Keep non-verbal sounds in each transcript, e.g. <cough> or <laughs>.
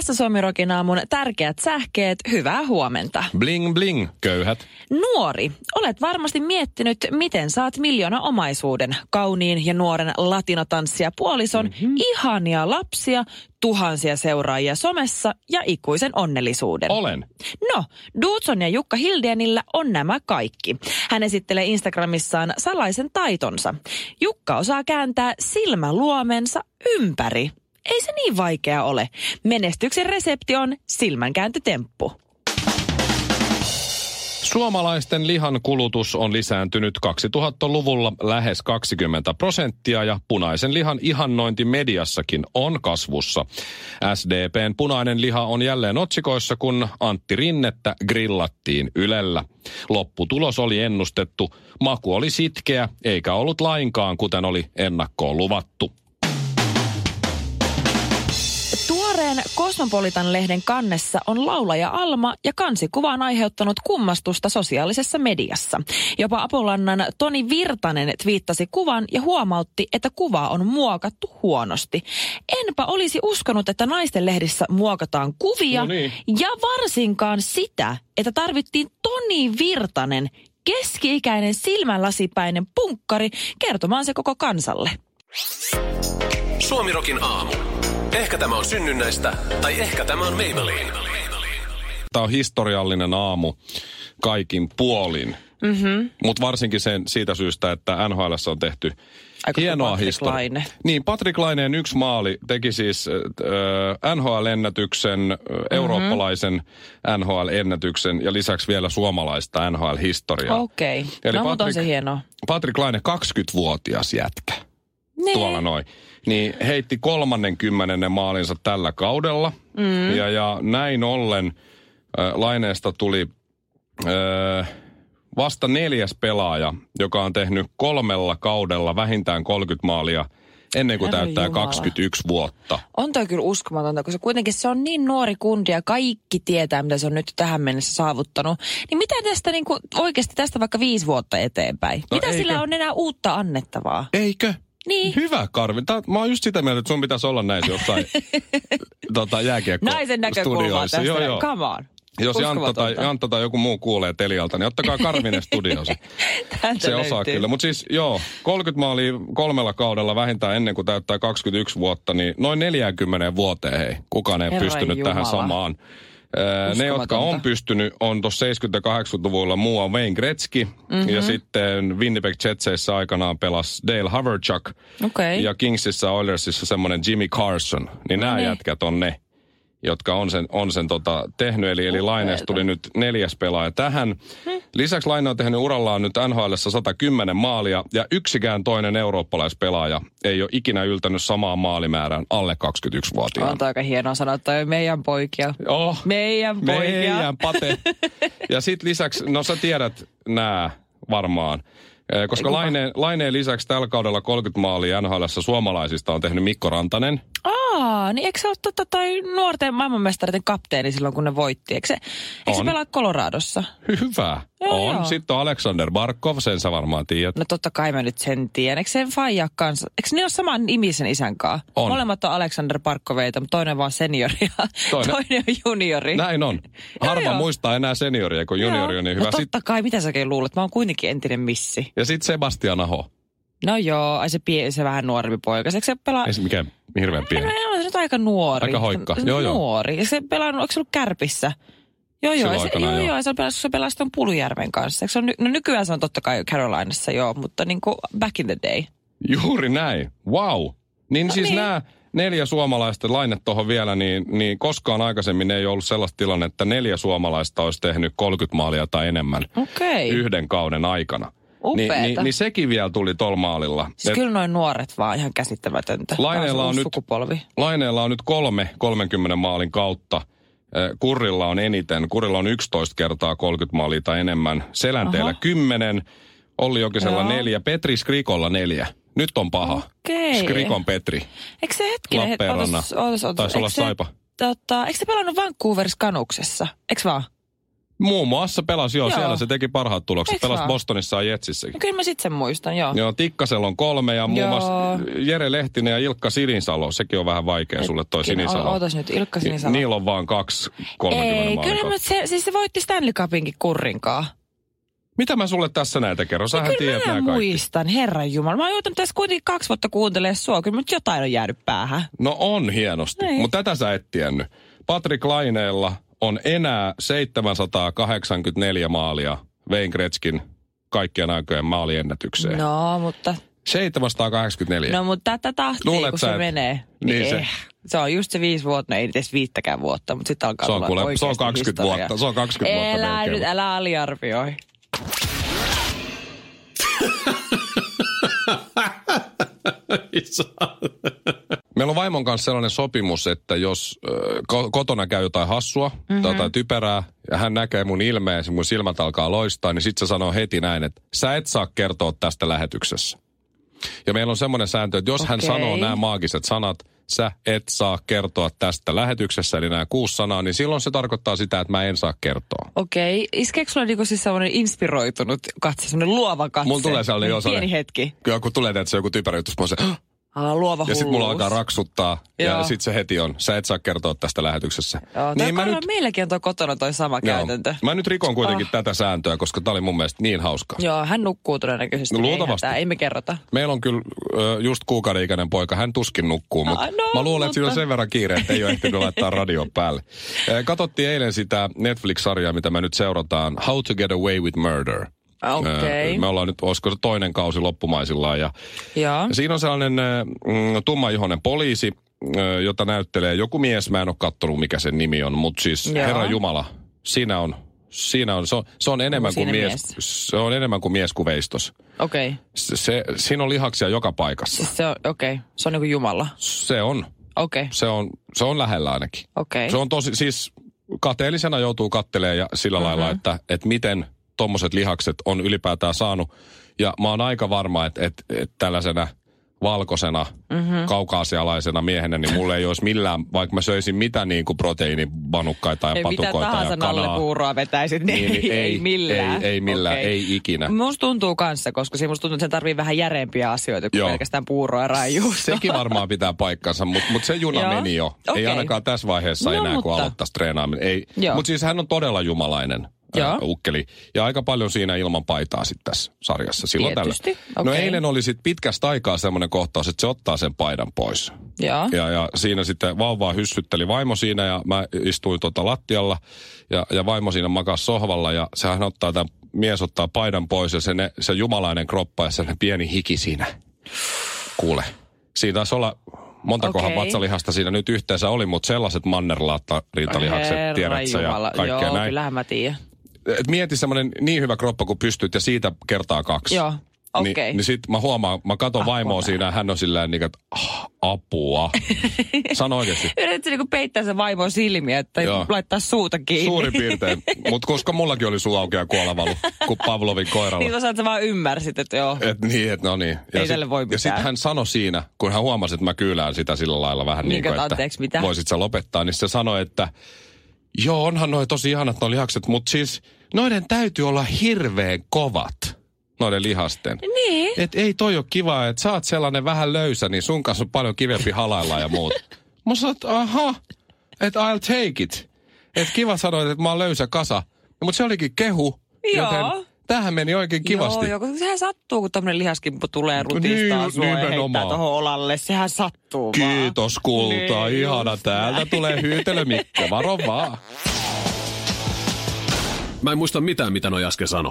Tässä Suomirokin aamun tärkeät sähkeet. Hyvää huomenta. Bling bling, köyhät. Nuori, olet varmasti miettinyt, miten saat miljoona omaisuuden, kauniin ja nuoren latinotanssia puolison, mm-hmm. ihania lapsia, tuhansia seuraajia somessa ja ikuisen onnellisuuden. Olen. No, Dudson ja Jukka Hildenillä on nämä kaikki. Hän esittelee Instagramissaan salaisen taitonsa. Jukka osaa kääntää silmäluomensa ympäri. Ei se niin vaikea ole. Menestyksen resepti on silmänkääntötemppu. Suomalaisten lihan kulutus on lisääntynyt 2000-luvulla lähes 20 prosenttia ja punaisen lihan ihannointi mediassakin on kasvussa. SDPn punainen liha on jälleen otsikoissa, kun Antti Rinnettä grillattiin Ylellä. Lopputulos oli ennustettu. Maku oli sitkeä, eikä ollut lainkaan, kuten oli ennakkoon luvattu. Tuoreen Cosmopolitan-lehden kannessa on laulaja Alma ja kansikuva on aiheuttanut kummastusta sosiaalisessa mediassa. Jopa Apolannan Toni Virtanen twiittasi kuvan ja huomautti, että kuva on muokattu huonosti. Enpä olisi uskonut, että naisten lehdissä muokataan kuvia No niin. ja varsinkaan sitä, että tarvittiin Toni Virtanen, keski-ikäinen silmänlasipäinen punkkari, kertomaan se koko kansalle. Suomirokin aamu. Ehkä tämä on synnynnäistä, tai ehkä tämä on Maybelline. Tämä on historiallinen aamu kaikin puolin. Mm-hmm. Mutta varsinkin sen, siitä syystä, että NHL on tehty Aika hienoa Patrick historiaa. Niin, Patrick Laineen yksi maali teki siis äh, NHL-ennätyksen, äh, eurooppalaisen NHL-ennätyksen ja lisäksi vielä suomalaista NHL-historiaa. Okei. Eli No, mutta on Patrick- se hienoa. Patrick Laine, 20-vuotias jätkä. Niin. tuolla noin. Niin heitti 30 maalinsa tällä kaudella. Mm. Ja, ja näin ollen äh, Laineesta tuli äh, vasta neljäs pelaaja, joka on tehnyt kolmella kaudella vähintään 30 maalia ennen kuin Herra täyttää Jumala. 21 vuotta. On toi kyllä uskomatonta, koska kuitenkin se on niin nuori kundi ja kaikki tietää, mitä se on nyt tähän mennessä saavuttanut. Niin mitä tästä niin kuin, oikeasti tästä vaikka viisi vuotta eteenpäin? No mitä eikö? sillä on enää uutta annettavaa? Eikö? Niin. Hyvä Karvi. Tää, mä oon just sitä mieltä, että sun pitäisi olla näissä jossain <laughs> tota, jääkiekko Naisen näkökulmaa tästä. Joo, joo. Come on. Jos Jantta tai. Jantta tai joku muu kuulee Telialta, niin ottakaa Karvinen studiosi. <laughs> Se osaa löytyy. kyllä. Mutta siis joo, 30 maalia kolmella kaudella vähintään ennen kuin täyttää 21 vuotta, niin noin 40 vuoteen hei. Kukaan ei Herran pystynyt Jumala. tähän samaan. Ää, Ne, jotka on pystynyt, on tuossa 70-80-luvulla muu on Wayne Gretzky. Mm-hmm. Ja sitten Winnipeg Jetseissä aikanaan pelasi Dale Haverchuk. Okei. Ja Kingsissä Oilersissa semmoinen Jimmy Carson. Niin nämä niin. jätkät on ne jotka on sen, on sen tota, tehnyt. Eli, eli Laineesta tuli nyt neljäs pelaaja tähän. Lisäksi Laine on tehnyt urallaan nyt NHL 110 maalia ja yksikään toinen eurooppalaispelaaja ei ole ikinä yltänyt samaan maalimäärään alle 21-vuotiaana. On aika hienoa sanoa, että on meidän poikia. Oh, Meidän poikia. meidän pate. ja sitten lisäksi, no sä tiedät nämä varmaan. Koska? Laineen, Laineen lisäksi tällä kaudella 30 maalia NHL suomalaisista on tehnyt Mikko Rantanen. Aa, niin eikö se ole totta toi nuorten maailmanmestareiden kapteeni silloin, kun ne voitti? Eikö se, eikö se pelaa Coloradossa? Hyvä. Joo, on. joo. Sitten on Alexander Barkov, sen sä varmaan tiedät. No totta kai mä nyt sen tiedän. Eikö se faija kanssa? Eikö ne ole saman nimisen isän kanssa? On. Molemmat on Alexander Parkkoveita, mutta toinen vaan seniori ja <laughs> Toinen- toinen, on juniori. Näin on. Harva joo. muistaa enää senioria, kun juniori on niin hyvä. No totta kai, mitä säkin luulet? Mä oon kuitenkin entinen missi. ja sitten Sebastian Aho. No joo, ai se, pie, se vähän nuorempi poika. Eikö se pelaa... Ei se mikään hirveän No pieni. on se nyt aika nuori. Aika hoikka. Joo, joo. Nuori. Ja se pelaa, onko se ollut kärpissä? Joo, joo. Se, joo, joo. joo. Se pelasi, se pelasi tuon Pulujärven kanssa. Se on, no nykyään se on totta kai Carolinassa, joo, mutta niin kuin back in the day. Juuri näin. Wow. Niin No siis niin. nämä neljä suomalaista, laine tuohon vielä, niin, niin koskaan aikaisemmin ei ollut sellaista tilannetta, että neljä suomalaista olisi tehnyt 30 maalia tai enemmän Okei. yhden kauden aikana. Niin, Upeeta. niin, niin sekin vielä tuli tol maalilla. Siis Et kyllä noin nuoret vaan ihan käsittämätöntä. Laineella on nyt- sukupolvi. Laineella on nyt kolme 30 maalin kautta. Kurrilla on eniten. Kurrilla on 11 kertaa 30 maalia tai enemmän. Selänteellä Aha. 10. Olli Jokisella Joo. neljä. Petri Skrikolla neljä. Nyt on paha. Okei. Skrikon Petri. Eikö se hetkinen? otas. Taisi olla se- Saipa. Tota, eikö se pelannut Vancouverissa kanuksessa? Eikö vaan? Muun muassa pelasi, joo, Joo. siellä se teki parhaat tulokset. Eiks Pelasi vaan? Bostonissa ja Jetsissäkin. No kyllä mä sit sen muistan, joo. Joo, Tikkasella on kolme ja muun muassa Jere Lehtinen ja Ilkka Sininsalo. Sekin on vähän vaikea sulle toi Hetkinen, Sinisalo. o- Ootas nyt, Ilkka Sinisalo. Ni- Niillä on vaan kaksi 30 Ei, kyllä mutta se, siis se voitti Stanley Cupinkin kurrinkaan. Mitä mä sulle tässä näitä kerron? Sähän kyllä tiedät mä nämä kaikki. muistan, herran jumala. Mä oon joutunut tässä kuitenkin kaksi vuotta kuuntelemaan sua. Kyllä nyt jotain on jäänyt päähän. No on hienosti, Niin. mutta tätä sä et tiennyt. Patrick Laineella on enää 784 maalia Wayne Gretzkin kaikkien aikojen maaliennätykseen. No, mutta, 784. no, mutta tätä tahtia, Luulet kun sä, se et- menee. Niin se- eh, se on just se viisi vuotta, ei edes viittäkään vuotta, mutta sitten alkaa Se on kuule- se on oikeasti 20 historiaa. vuotta, se on 20 vuotta Älä melkein. nyt, älä aliarvioi. <laughs> Meillä on vaimon kanssa sellainen sopimus, että jos ö, ko- kotona käy jotain hassua mm-hmm. tai jotain typerää, ja hän näkee mun ilmeen, ja mun silmät alkaa loistaa, niin sitten se sanoo heti näin, että sä et saa kertoa tästä lähetyksessä. Ja meillä on semmoinen sääntö, että jos hän Okei. sanoo nämä maagiset sanat, sä et saa kertoa tästä lähetyksessä, eli nämä kuusi sanaa, niin silloin se tarkoittaa sitä, että mä en saa kertoa. Okei, iskeekö sulla niinku siis semmoinen inspiroitunut katse, semmoinen luova katse? Mulla tulee sellainen jo Pieni sellainen- hetki. Kyllä kun tulee, että se joku typerä juttu, se! Aa, luova ja sitten mulla alkaa raksuttaa, ja Joo. sitten se heti on, sä et saa kertoa tästä lähetyksessä. Joo, niin niin meilläkin on toi kotona toi sama Joo. käytäntö. Mä nyt rikon kuitenkin oh. tätä sääntöä, koska tää oli mun mielestä niin hauskaa. Joo, hän nukkuu todennäköisesti. No, ei luultavasti. hätää, Ei me kerrota. Meillä on kyllä just kuukauden-ikäinen poika, hän tuskin nukkuu, mutta Ah, no, mä luulen, että sillä on mutta- sen verran kiire, että ei ole ehtinyt laittaa radio päälle. Ö, Katsottiin eilen sitä Netflix-sarjaa, mitä me nyt seurataan, How to get away with murder. Ö, Me ollaan nyt, olisiko se toinen kausi loppumaisillaan. Ja, ja siinä on sellainen mm, tummaihoinen poliisi, jota näyttelee joku mies, mä en ole kattonut mikä sen nimi on, mutta siis Joo. Herra Jumala, siinä on, siinä on, se on, se on enemmän kuin mies, mies? se on enemmän kuin mies kuin veistos. Okei. Okay. Se, se, siinä on lihaksia joka paikassa. Siis se on, okei. Okay. Se on niinku Jumala. Se on, Okei. Okay. se on, se on lähellä ainakin. Okei. Se on tosi, siis kateellisena joutuu kattelemaan ja sillä mm-hmm. lailla, että, että miten tommoset lihakset on ylipäätään saanut. Ja mä oon aika varma, että, että, että tällaisena valkoisena, mm-hmm. kaukaasialaisena miehenä, niin mulle ei olisi millään, vaikka mä söisin mitä niin kuin proteiinivanukkaita ja Ei mitä patukoita tahansa ja kanaa. vetäisit, niin, Niin, niin <laughs> ei, ei millään. Ei, ei millään, Okei. ei ikinä. Musta tuntuu kanssa, koska siinä musta tuntuu, että sen tarvii vähän järeempiä asioita kuin Joo. pelkästään puuroa ja raijuusta. Sekin varmaan pitää paikkansa, mutta mut se juna Joo. meni jo. Ei Okei. ainakaan tässä vaiheessa No, enää, kun mutta- aloittaisi treenaaminen. Ei. Mutta siis hän on todella jumalainen Joo. ukkeli. Ja aika paljon siinä ilman paitaa sitten tässä sarjassa. Silloin Tietysti, tällä. No eilen oli sitten pitkästä aikaa semmoinen kohtaus, että se ottaa sen paidan pois. Joo. Ja, ja siinä sitten vauvaa hyssytteli vaimo siinä ja mä istuin tuota lattialla ja, ja vaimo siinä makasi sohvalla ja sehän ottaa tämän, mies ottaa paidan pois ja se, ne, se jumalainen kroppa ja sellainen pieni hiki siinä. Kuule, siinä taisi olla montakohan Okei. vatsalihasta siinä nyt yhteensä oli, mutta sellaiset mannerlaatta rintalihakset, Herra tiedät sä ja kaikkea Joo, näin. kyllähän mä tiedän. Et mieti semmoinen niin hyvä kroppa kuin pystyt ja siitä kertaa kaksi. Joo, okei. Niin, niin sit mä huomaan, mä katon Ah, vaimoa siinä ja hän on silleen niin, että ah, apua. <laughs> Sano oikeasti. Yritätkö niinku peittää sen vaimon silmiä, että Joo. laittaa suuta kiinni? Suurin piirtein. <laughs> Mutta koska mullakin oli suu auki ja kuolavalu, kuin Pavlovin koiralla. Niin sä vaan ymmärsit, että joo. Et niin, et no niin. Ja Ei tälle voi Ja sitten hän sanoi siinä, kun hän huomasi, että mä kyylään sitä sillä lailla vähän niin, Niin, kuin, että että anteeksi, mitä? voisit sä lopettaa, niin se sanoi, että joo, onhan noi tosi ihanat nuo lihakset, mutta siis noiden täytyy olla hirveän kovat, noiden lihasten. Niin. Et ei toi ole kiva, että sä oot sellainen vähän löysä, niin sun kanssa on paljon kivempi halailla ja muut. Mä sanoin, että aha, että I'll take it. Että kiva sanoit, että mä oon löysä kasa. Mutta se olikin kehu, Joo. joten tähän meni oikein kivasti. Joo, joo, sehän sattuu, kun tämmöinen lihaskimpu tulee ja rutistaa Niin, sua ja heittää nimenomaan. tuohon olalle. Sehän sattuu Kiitos kulta, Niin, ihana. just Täältä tulee hyytelö Mikko, varo vaan. Mä en muista mitään, mitä noi äsken sano.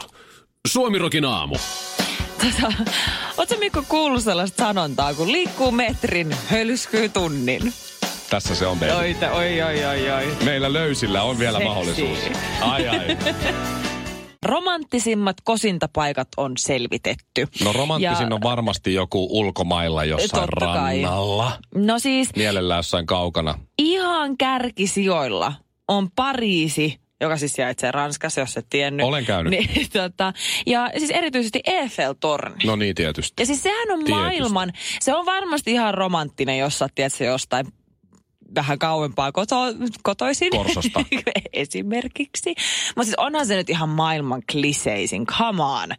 Suomirokin aamu. vaan. Oletko Mikko kuullut sellaista sanontaa, kun liikkuu metrin, hölskyy tunnin? Tässä se on baby. Oi, oi, oi, oi, oi. Meillä löysillä on vielä Seksi. mahdollisuus. Ai ai. Romanttisimmat kosintapaikat on selvitetty. No romanttisin Ja- on varmasti joku ulkomailla jossain Totta kai. rannalla. No siis Mielellään jossain kaukana. ihan kärkisijoilla on Pariisi, joka siis sijaitsee Ranskassa, jos et tiennyt. Olen käynyt. Niin, <laughs> tota, ja siis erityisesti Eiffel-torni. No niin, tietysti. Ja siis sehän on Tietysti. maailman, se on varmasti ihan romanttinen, jos sä jostain vähän kauempaa koto, kotoisin. Korsosta. <laughs> Esimerkiksi. Mutta siis onhan se nyt ihan maailman kliseisin. Come on.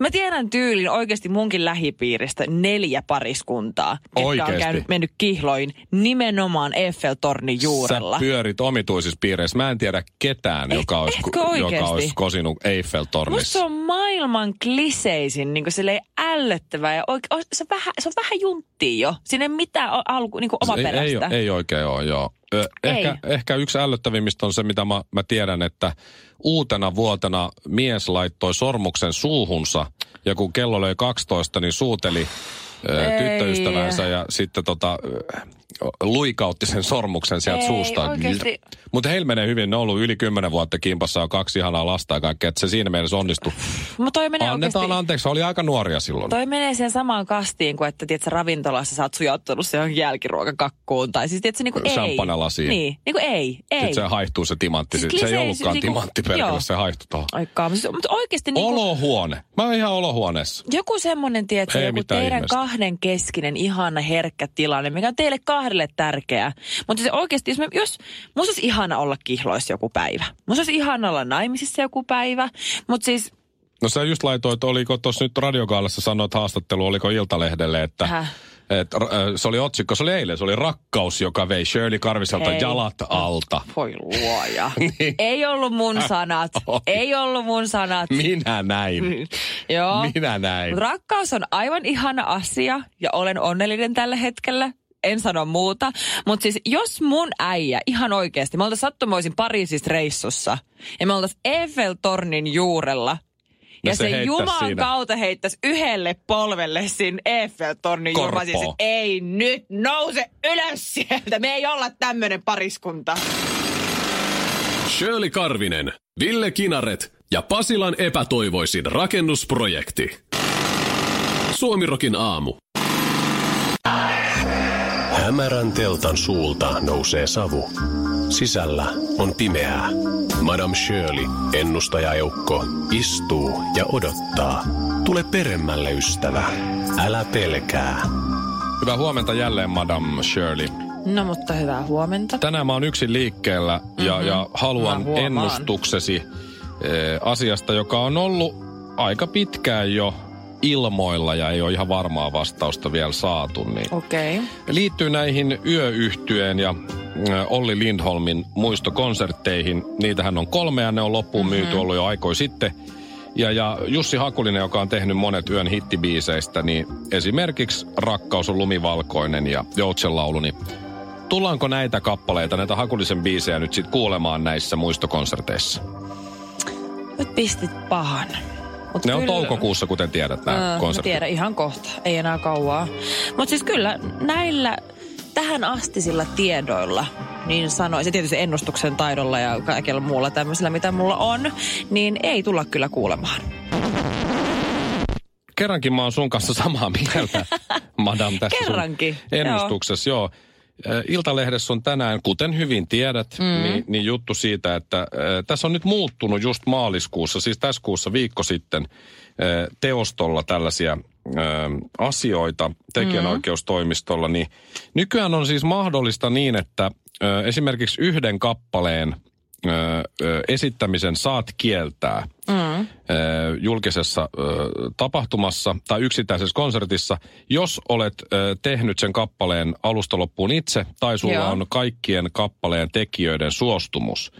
Mä tiedän tyylin oikeasti munkin lähipiiristä neljä pariskuntaa, jotka on käynyt, mennyt kihloin nimenomaan Eiffel-tornin juurella. Sä pyörit omituisissa piireissä. Mä en tiedä ketään, joka olisi, etkö oikeesti? joka olisi kosinut Musta Eiffel-tornissa. se on maailman kliseisin, niin silleen ällöttävää ja oike, se, on vähän, se on vähän junttia jo. Siinä ei mitään alku, niin ei, omaperäistä. ei, ei oikein ole, joo. Ö, Ehkä, ehkä yksi ällöttävimmistä on se, mitä mä, mä tiedän, että uutena vuotena mies laittoi sormuksen suuhunsa ja kun kello löi 12, niin suuteli ö, tyttöystävänsä ja sitten tota, luikautti sen sormuksen sieltä Ei, suusta. oikeesti. Mutta heillä menee hyvin, ne on ollut yli kymmenen vuotta kimpassa ja kaksi ihanaa lasta ja kaikkea, että se siinä mielessä onnistui. Mutta toi menee Annetaan oikeasti, anteeksi, oli aika nuoria silloin. toi menee siihen samaan kastiin kuin, että tiedätkö, ravintolassa sä oot sujauttanut se johonkin jälkiruokakakkuun. Tai siis tiedätkö, niin kuin ei. Champagne-lasiin. Niin, niin kuin ei, ei. Sitten se haihtuu se timantti. Siis se ei ollutkaan niinku- timantti perkele, joo. se haihtui tuohon. Aikaa, mutta, mutta oikeasti niin kuin, Olohuone. Mä oon ihan olohuoneessa. joku semmoinen, tiedätkö, Ei joku teidän ihmeellistä. kahden keskinen ihana herkkä tilanne, mikä on teille kahdelle tärkeä. Mutta se oikeasti, jos, me, jos musta olisi ihana olla kihloissa joku päivä. Musta olisi ihana olla naimisissa joku päivä. Mutta siis, No sä just laitoit, oliko tuossa nyt radiokaalassa sanoit haastattelu, oliko Iltalehdelle, että Häh? et, äh, se oli otsikko, se oli eilen, se oli rakkaus, joka vei Shirley Karviselta Ei. jalat alta. voi luoja. <laughs> Niin. Ei ollut mun sanat. <laughs> Oli. Ei ollut mun sanat. Minä näin. Joo. Minä näin. Rakkaus on aivan ihana asia ja olen onnellinen tällä hetkellä. En sano muuta. Mutta siis jos mun äijä, ihan oikeasti, me oltaisiin sattumoisin Pariisissa reissussa ja me oltaisiin Eiffel-tornin juurella ja, Ja se se, Jumalan siinä. kautta heittäisi yhdelle polvelle siinä Eiffel-tornin juurella. Siis, ei nyt nouse ylös sieltä. Me ei olla tämmöinen pariskunta. Shirley Karvinen, Ville Kinaret ja Pasilan epätoivoisin rakennusprojekti. Suomirokin aamu. Hämärän teltan suulta nousee savu. Sisällä on pimeää. Madame Shirley, ennustajaeukko, istuu ja odottaa. Tule peremmälle, ystävä. Älä pelkää. Hyvää huomenta jälleen, Madame Shirley. No mutta hyvää huomenta. Tänään mä oon yksin liikkeellä ja, Mhm. ja haluan Mä huomaan. ennustuksesi eh, asiasta, joka on ollut aika pitkään jo ilmoilla ja ei ole ihan varmaa vastausta vielä saatu. Niin Okei. Okay. liittyy näihin yöyhtyeen ja äh, Olli Lindholmin muistokonsertteihin. Niitähän on kolme ja ne on loppuun Mhm. myyty ollut jo aikoi sitten. Ja, ja Jussi Hakulinen, joka on tehnyt monet yön hittibiiseistä, niin esimerkiksi Rakkaus on lumivalkoinen ja Joutsenlaulu, niin tullaanko näitä kappaleita, näitä Hakulisen biisejä nyt sitten kuulemaan näissä muistokonserteissa? Nyt pistit pahan. Mut Ne on kyllä- toukokuussa, kuten tiedät, nämä Öö, konsertit. tiedän, ihan kohta. Ei enää kauaa. Mutta siis kyllä näillä tähän astisilla tiedoilla, niin sanoisin, tietysti ennustuksen taidolla ja kaikella muulla tämmöisellä, mitä mulla on, niin ei tulla kyllä kuulemaan. kerrankin mä oon sun kanssa samaa mieltä, <laughs> madam, tässä Kerrankin, ennustuksessa. Joo. Äh, Iltalehdessä on tänään, kuten hyvin tiedät, mm. niin, niin juttu siitä, että äh, tässä on nyt muuttunut just maaliskuussa, siis tässä kuussa viikko sitten, äh, teostolla tällaisia äh, asioita tekijänoikeustoimistolla, niin nykyään on siis mahdollista niin, että äh, esimerkiksi yhden kappaleen esittämisen saat kieltää mm. julkisessa tapahtumassa tai yksittäisessä konsertissa, jos olet tehnyt sen kappaleen alusta loppuun itse tai sulla Joo. on kaikkien kappaleen tekijöiden suostumus.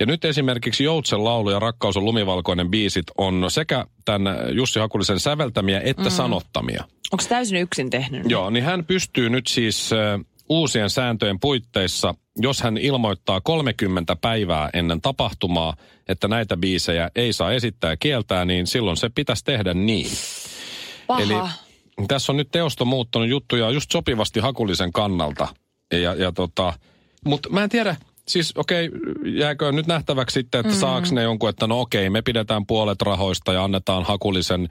Ja nyt esimerkiksi Joutsen laulu ja Rakkaus on lumivalkoinen biisit on sekä tämän Jussi Hakulisen säveltämiä että mm. sanottamia. Onko täysin yksin tehnyt? Joo, niin hän pystyy nyt siis uusien sääntöjen puitteissa, jos hän ilmoittaa 30 päivää ennen tapahtumaa, että näitä biisejä ei saa esittää ja kieltää, niin silloin se pitäisi tehdä niin. Paha. Eli tässä on nyt teosto muuttunut juttuja just sopivasti hakullisen kannalta. Ja, ja tota, mutta mä en tiedä, siis okei, jääkö nyt nähtäväksi sitten, että mm. saaks ne jonkun, että no okei, me pidetään puolet rahoista ja annetaan hakullisen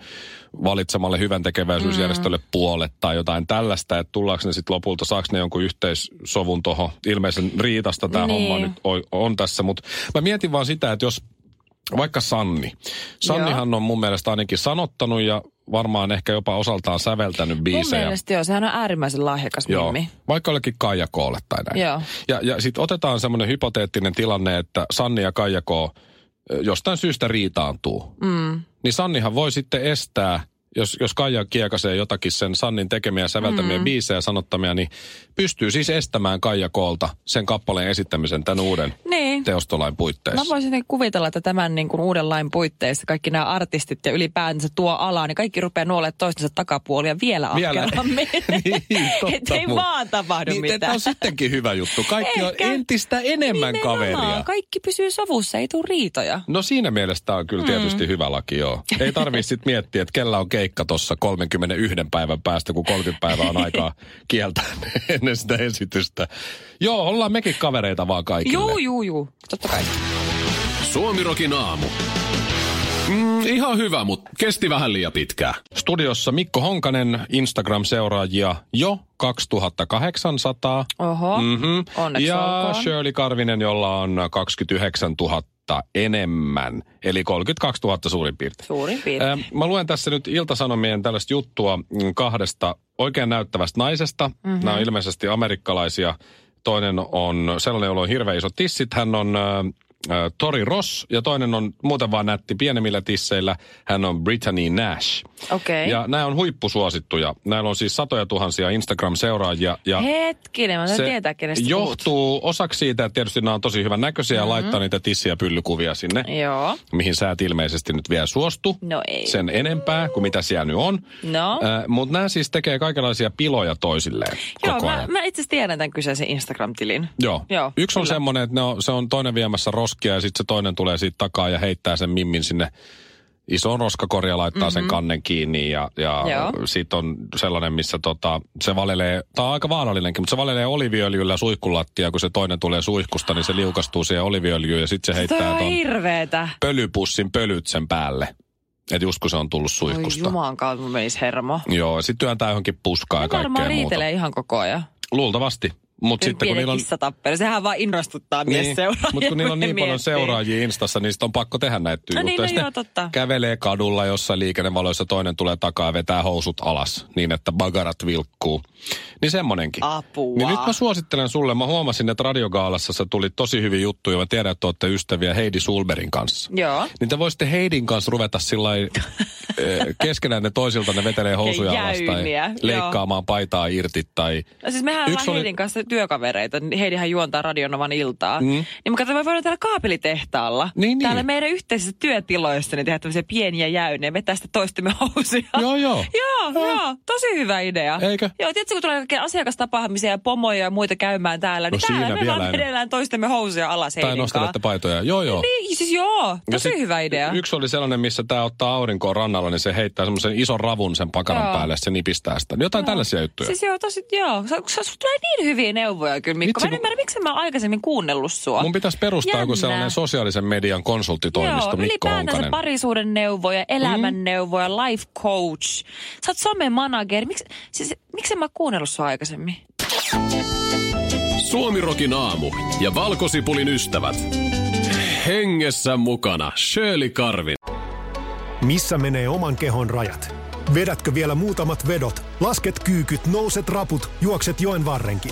valitsemalle hyvän tekeväisyysjärjestölle mm. puolet tai jotain tällaista, että tullaanko ne sitten lopulta, saaks ne jonkun yhteissovun tuohon ilmeisen riitasta tämä niin. homma nyt on, on tässä, mutta mä mietin vaan sitä, että jos vaikka Sanni. Sannihan Joo. on mun mielestä ainakin sanottanut ja varmaan ehkä jopa osaltaan säveltänyt biisejä. Mun mielestä joo, sehän on äärimmäisen lahjakas joo. mimmi. Vaikka olikin Kaija Koolle tai näin. Joo. Ja, ja sitten otetaan semmoinen hypoteettinen tilanne, että Sanni ja Kaija Koo jostain syystä riitaantuu. Mm. Niin Sannihan voi sitten estää jos, jos Kaija kiekasee jotakin sen Sannin tekemiä säveltämiä mm. biisejä sanottamia, niin pystyy siis estämään Kaija Koolta sen kappaleen esittämisen tämän uuden niin. teostolain puitteissa. Mä voisin kuvitella, että tämän niin kuin uuden lain puitteissa kaikki nämä artistit ja ylipäänsä tuo ala, niin kaikki rupeaa nuolemaan toistensa takapuolia vielä, vielä. <laughs> <laughs> niin, totta, Että ei vaan tapahdu niin, mitään. Tämä on sittenkin hyvä juttu. Kaikki Ehkä. on entistä enemmän Nimenomaan. kaveria. Kaikki pysyy sovussa, ei tule riitoja. No siinä mielessä tämä on kyllä tietysti mm. hyvä laki, joo. Ei tarvitse sitten miettiä, että kellä on keikka tuossa 31 päivän päästä, kun 30 päivää on aikaa <laughs> kieltää ennen sitä esitystä. Joo, ollaan mekin kavereita vaan kaikille. Juu, juu, juu. Totta kai. Suomirokin aamu. Mm, ihan hyvä, mutta kesti vähän liian pitkään. Studiossa Mikko Honkanen, Instagram-seuraajia jo 2800. Oho, Mhm. onneksi Ja olkoon. Shirley Karvinen, jolla on 29 000 enemmän, eli 32 000 suurin piirtein. Suurin piirtein. Äh, Mä luen tässä nyt Iltasanomien tällaista juttua mm, kahdesta oikein näyttävästä naisesta. Mhm. Mm-hmm. Nämä on ilmeisesti amerikkalaisia. Toinen on sellainen, jolla on hirveän isot tissit. Hän on äh, äh, Tori Ross ja toinen on muuten vaan nätti pienemmillä tisseillä. Hän on Brittany Nash. Okei. Ja nämä on huippusuosittuja. Näillä on siis satoja tuhansia Instagram-seuraajia. Ja Hetkinen, mä se tietää, kenestä puhut. johtuu osaksi siitä, että tietysti nämä on tosi hyvän näköisiä mm-hmm. ja laittaa niitä tissi- ja pyllykuvia sinne Joo. mihin sä et ilmeisesti nyt vielä suostu. No ei. Sen enempää kuin mitä siellä nyt on. No. Äh, Mutta nämä siis tekee kaikenlaisia piloja toisilleen Joo, koko mä, ajan. mä itse asiassa tiedän tämän kyseisen Instagram-tilin. Joo. Joo, Yksi on kyllä. semmoinen, että ne on, se on toinen viemässä roskia ja sitten se toinen tulee siitä takaa ja heittää sen mimmin sinne isoon roskakorja laittaa mm-hmm. sen kannen kiinni ja, ja Joo. sitten on sellainen, missä tota, se valelee, tämä on aika vaarallinenkin, mutta se valelee oliviöljyllä suihkulattia, kun se toinen tulee suihkusta, niin se liukastuu siihen oliviöljyyn ja sitten se heittää on ton hirveetä. pölypussin pölyt sen päälle. Että just kun se on tullut Oi suihkusta. jumaan kautta menisi hermo. Joo, ja sitten työntää johonkin puskaan ja kaikkea muuta. riitelee ihan koko ajan. Luultavasti. Mutta sitten kun niillä on... kissatappelu. Sehän vaan inrostuttaa Niin, mies seuraajia. mutta kun niillä on <laughs> niin paljon miettii. seuraajia Instassa, niin sitten on pakko tehdä näitä No niin, no joo, totta. Kävelee kadulla jossain liikennevaloissa, toinen tulee takaa ja vetää housut alas niin, että bagarat vilkkuu. Niin semmonenkin. Apua. Niin nyt mä suosittelen sulle, mä huomasin, että radiogaalassa sä tuli tosi hyviä juttuja. Mä tiedän, että olette ystäviä Heidi Sulberin kanssa. Joo. Niin te voisitte Heidin kanssa ruveta sillä <laughs> eh, keskenään ne toisilta ne vetelee housuja alas tai jäyniä, joo. leikkaamaan paitaa irti tai... No siis mehän Yksi ollaan oli- Heidin kanssa työkavereita. Heidihän juontaa Radionovan iltaa. Mm. Niin mä katsoin, me voidaan täällä kaapelitehtaalla. Niin, niin. Täällä meidän yhteisissä työtiloissa niin tehdä tämmöisiä pieniä jäyniä. Vetää sitten toistemme housuja. Joo, <laughs> joo. Joo, joo, tosi hyvä idea. Eikö? Joo, tiedätkö, kun tulee kaikkea asiakastapaamisia ja pomoja ja muita käymään täällä, No niin täällä siinä me vaan enemmän. vedellään toistemme housuja alas Tai nostelette paitoja. Joo, joo. Niin, siis joo, Ja tosi sit hyvä idea. Yksi oli sellainen, missä tämä ottaa aurinkoa rannalla, niin se heittää semmoisen ison ravun sen pakaran Joo. päälle, se nipistää sitä. Jotain tällaisia juttuja. Siis joo, tosi, joo. Sä, sä, sulla tulee niin hyviä neuvoja kyllä, Mikko. Vitsi, mä en kun- ymmärrä, miksi mä oon aikaisemmin kuunnellut sua. Mun pitäisi perustaa joku Jännä. sellainen sosiaalisen median konsulttitoimisto, Joo, Mikko ylipäätänsä Honkanen. parisuuden neuvoja, elämän neuvoja, life coach. Sä oot somemanageri. Miksi, siis, miksi mä oon kuunnellut sua aikaisemmin? Suomirokin aamu ja valkosipulin ystävät. Hengessä mukana Shirley Karvin. Missä menee oman kehon rajat? Vedätkö vielä muutamat vedot, lasket kyykyt, nouset raput, juokset joen varrenkin?